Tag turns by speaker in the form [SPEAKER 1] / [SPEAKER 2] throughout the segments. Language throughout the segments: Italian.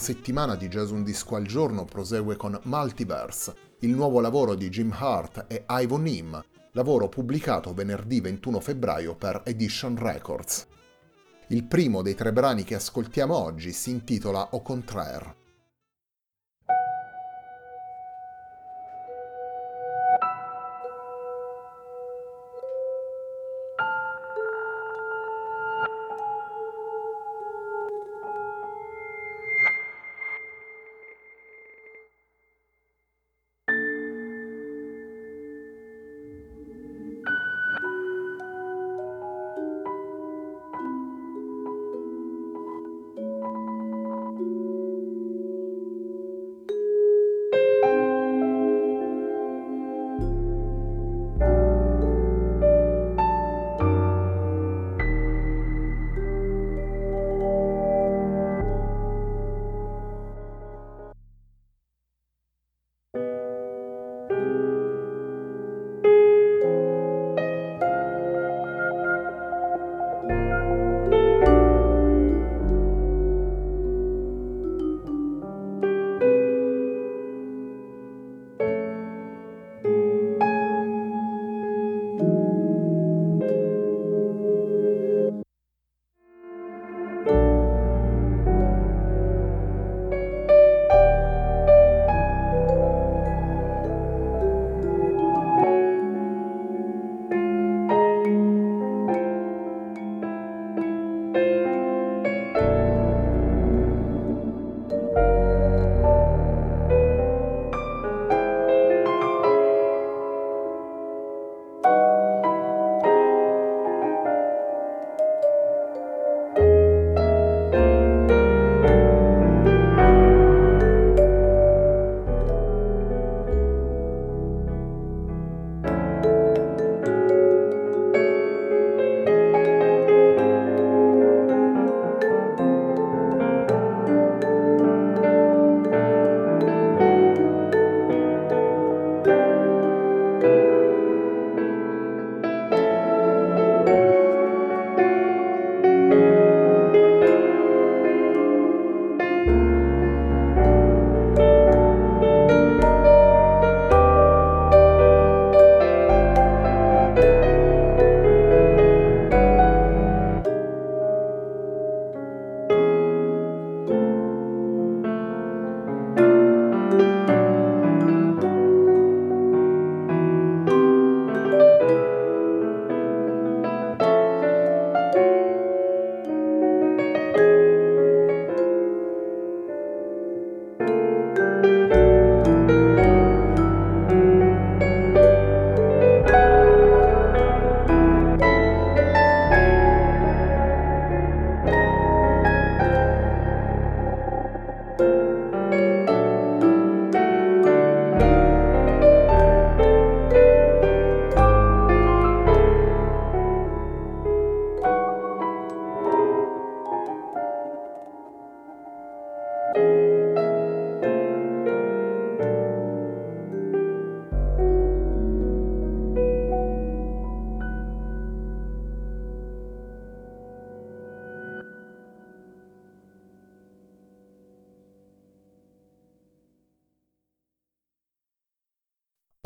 [SPEAKER 1] Settimana di Jazz Un Disco al Giorno prosegue con Multiverse, il nuovo lavoro di Jim Hart e Ivan Nim, lavoro pubblicato venerdì 21 febbraio per Edition Records. Il primo dei tre brani che ascoltiamo oggi si intitola Au contraire.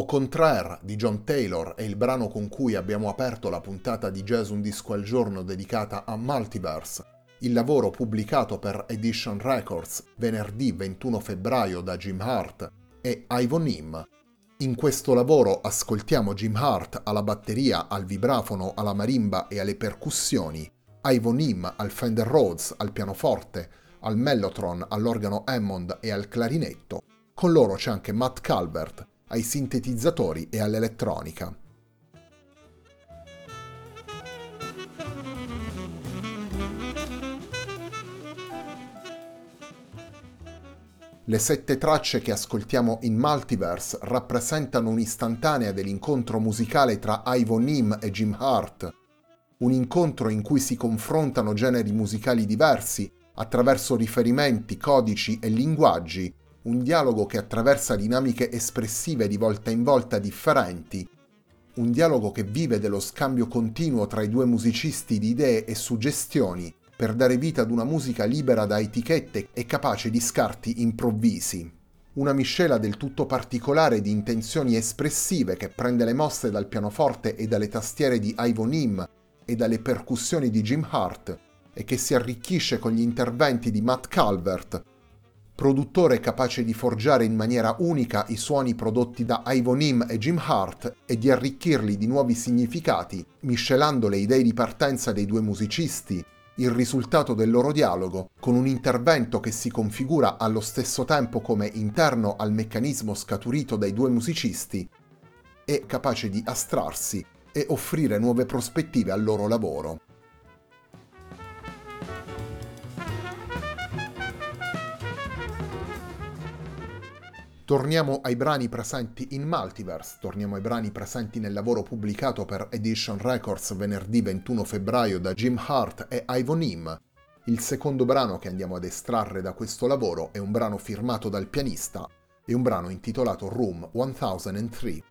[SPEAKER 1] Au contraire di John Taylor è il brano con cui abbiamo aperto la puntata di Jazz Un Disco al Giorno dedicata a Multiverse, il lavoro pubblicato per Edition Records venerdì 21 febbraio da Jim Hart e Ivan Im. In questo lavoro ascoltiamo Jim Hart alla batteria, al vibrafono, alla marimba e alle percussioni, Ivan Im al Fender Rhodes, al pianoforte, al mellotron, all'organo Hammond e al clarinetto. Con loro c'è anche Matt Calvert, ai sintetizzatori e all'elettronica. Le sette tracce che ascoltiamo in Multiverse rappresentano un'istantanea dell'incontro musicale tra Ivo Nim e Jim Hart, un incontro in cui si confrontano generi musicali diversi attraverso riferimenti, codici e linguaggi un dialogo che attraversa dinamiche espressive di volta in volta differenti, un dialogo che vive dello scambio continuo tra i due musicisti di idee e suggestioni per dare vita ad una musica libera da etichette e capace di scarti improvvisi. Una miscela del tutto particolare di intenzioni espressive che prende le mosse dal pianoforte e dalle tastiere di Ivo Nim e dalle percussioni di Jim Hart e che si arricchisce con gli interventi di Matt Calvert, produttore capace di forgiare in maniera unica i suoni prodotti da Ivonim e Jim Hart e di arricchirli di nuovi significati, miscelando le idee di partenza dei due musicisti, il risultato del loro dialogo, con un intervento che si configura allo stesso tempo come interno al meccanismo scaturito dai due musicisti e capace di astrarsi e offrire nuove prospettive al loro lavoro. Torniamo ai brani presenti in Multiverse, torniamo ai brani presenti nel lavoro pubblicato per Edition Records venerdì 21 febbraio da Jim Hart e Ivan Im. Il secondo brano che andiamo ad estrarre da questo lavoro è un brano firmato dal pianista e un brano intitolato Room 1003.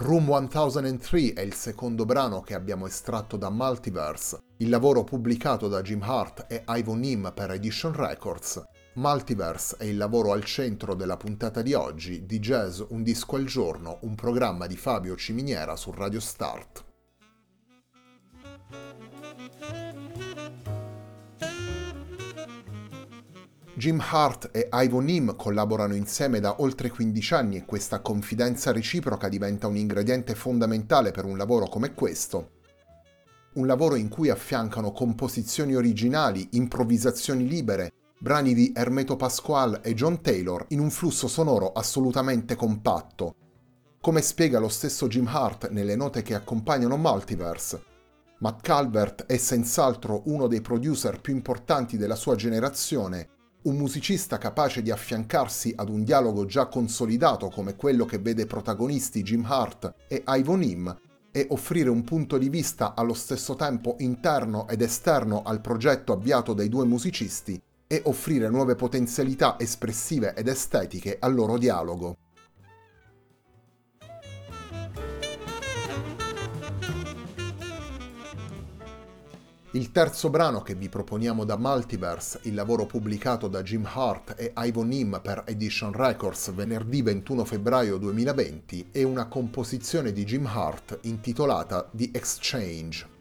[SPEAKER 1] Room 1003 è il secondo brano che abbiamo estratto da Multiverse, il lavoro pubblicato da Jim Hart e Ivan Nim per Edition Records. Multiverse è il lavoro al centro della puntata di oggi di Jazz Un disco al giorno, un programma di Fabio Ciminiera su Radio Start. Jim Hart e Ivo Nim collaborano insieme da oltre 15 anni e questa confidenza reciproca diventa un ingrediente fondamentale per un lavoro come questo. Un lavoro in cui affiancano composizioni originali, improvvisazioni libere, brani di Hermeto Pasquale e John Taylor in un flusso sonoro assolutamente compatto. Come spiega lo stesso Jim Hart nelle note che accompagnano Multiverse, Matt Calvert è senz'altro uno dei producer più importanti della sua generazione un musicista capace di affiancarsi ad un dialogo già consolidato come quello che vede protagonisti Jim Hart e Ivan Im e offrire un punto di vista allo stesso tempo interno ed esterno al progetto avviato dai due musicisti e offrire nuove potenzialità espressive ed estetiche al loro dialogo. Il terzo brano che vi proponiamo da Multiverse, il lavoro pubblicato da Jim Hart e Ivan Nim per Edition Records venerdì 21 febbraio 2020, è una composizione di Jim Hart intitolata The Exchange.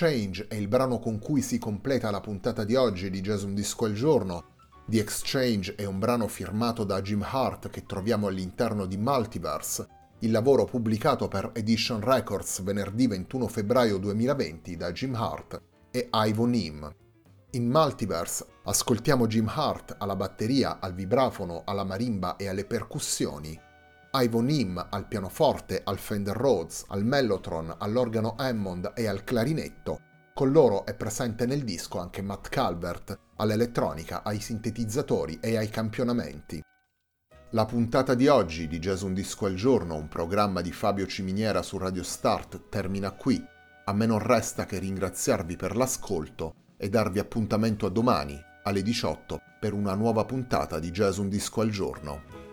[SPEAKER 1] Exchange è il brano con cui si completa la puntata di oggi di Jazz Un Disco al Giorno. The Exchange è un brano firmato da Jim Hart che troviamo all'interno di Multiverse, il lavoro pubblicato per Edition Records venerdì 21 febbraio 2020 da Jim Hart e Ivo Nim. In Multiverse ascoltiamo Jim Hart alla batteria, al vibrafono, alla marimba e alle percussioni, Ivo Nim al pianoforte, al Fender Rhodes, al Mellotron, all'organo Hammond e al clarinetto. Con loro è presente nel disco anche Matt Calvert, all'elettronica, ai sintetizzatori e ai campionamenti. La puntata di oggi di Jazz Un Disco al Giorno, un programma di Fabio Ciminiera su Radio Start, termina qui. A me non resta che ringraziarvi per l'ascolto e darvi appuntamento a domani, alle 18, per una nuova puntata di Jazz Un Disco al Giorno.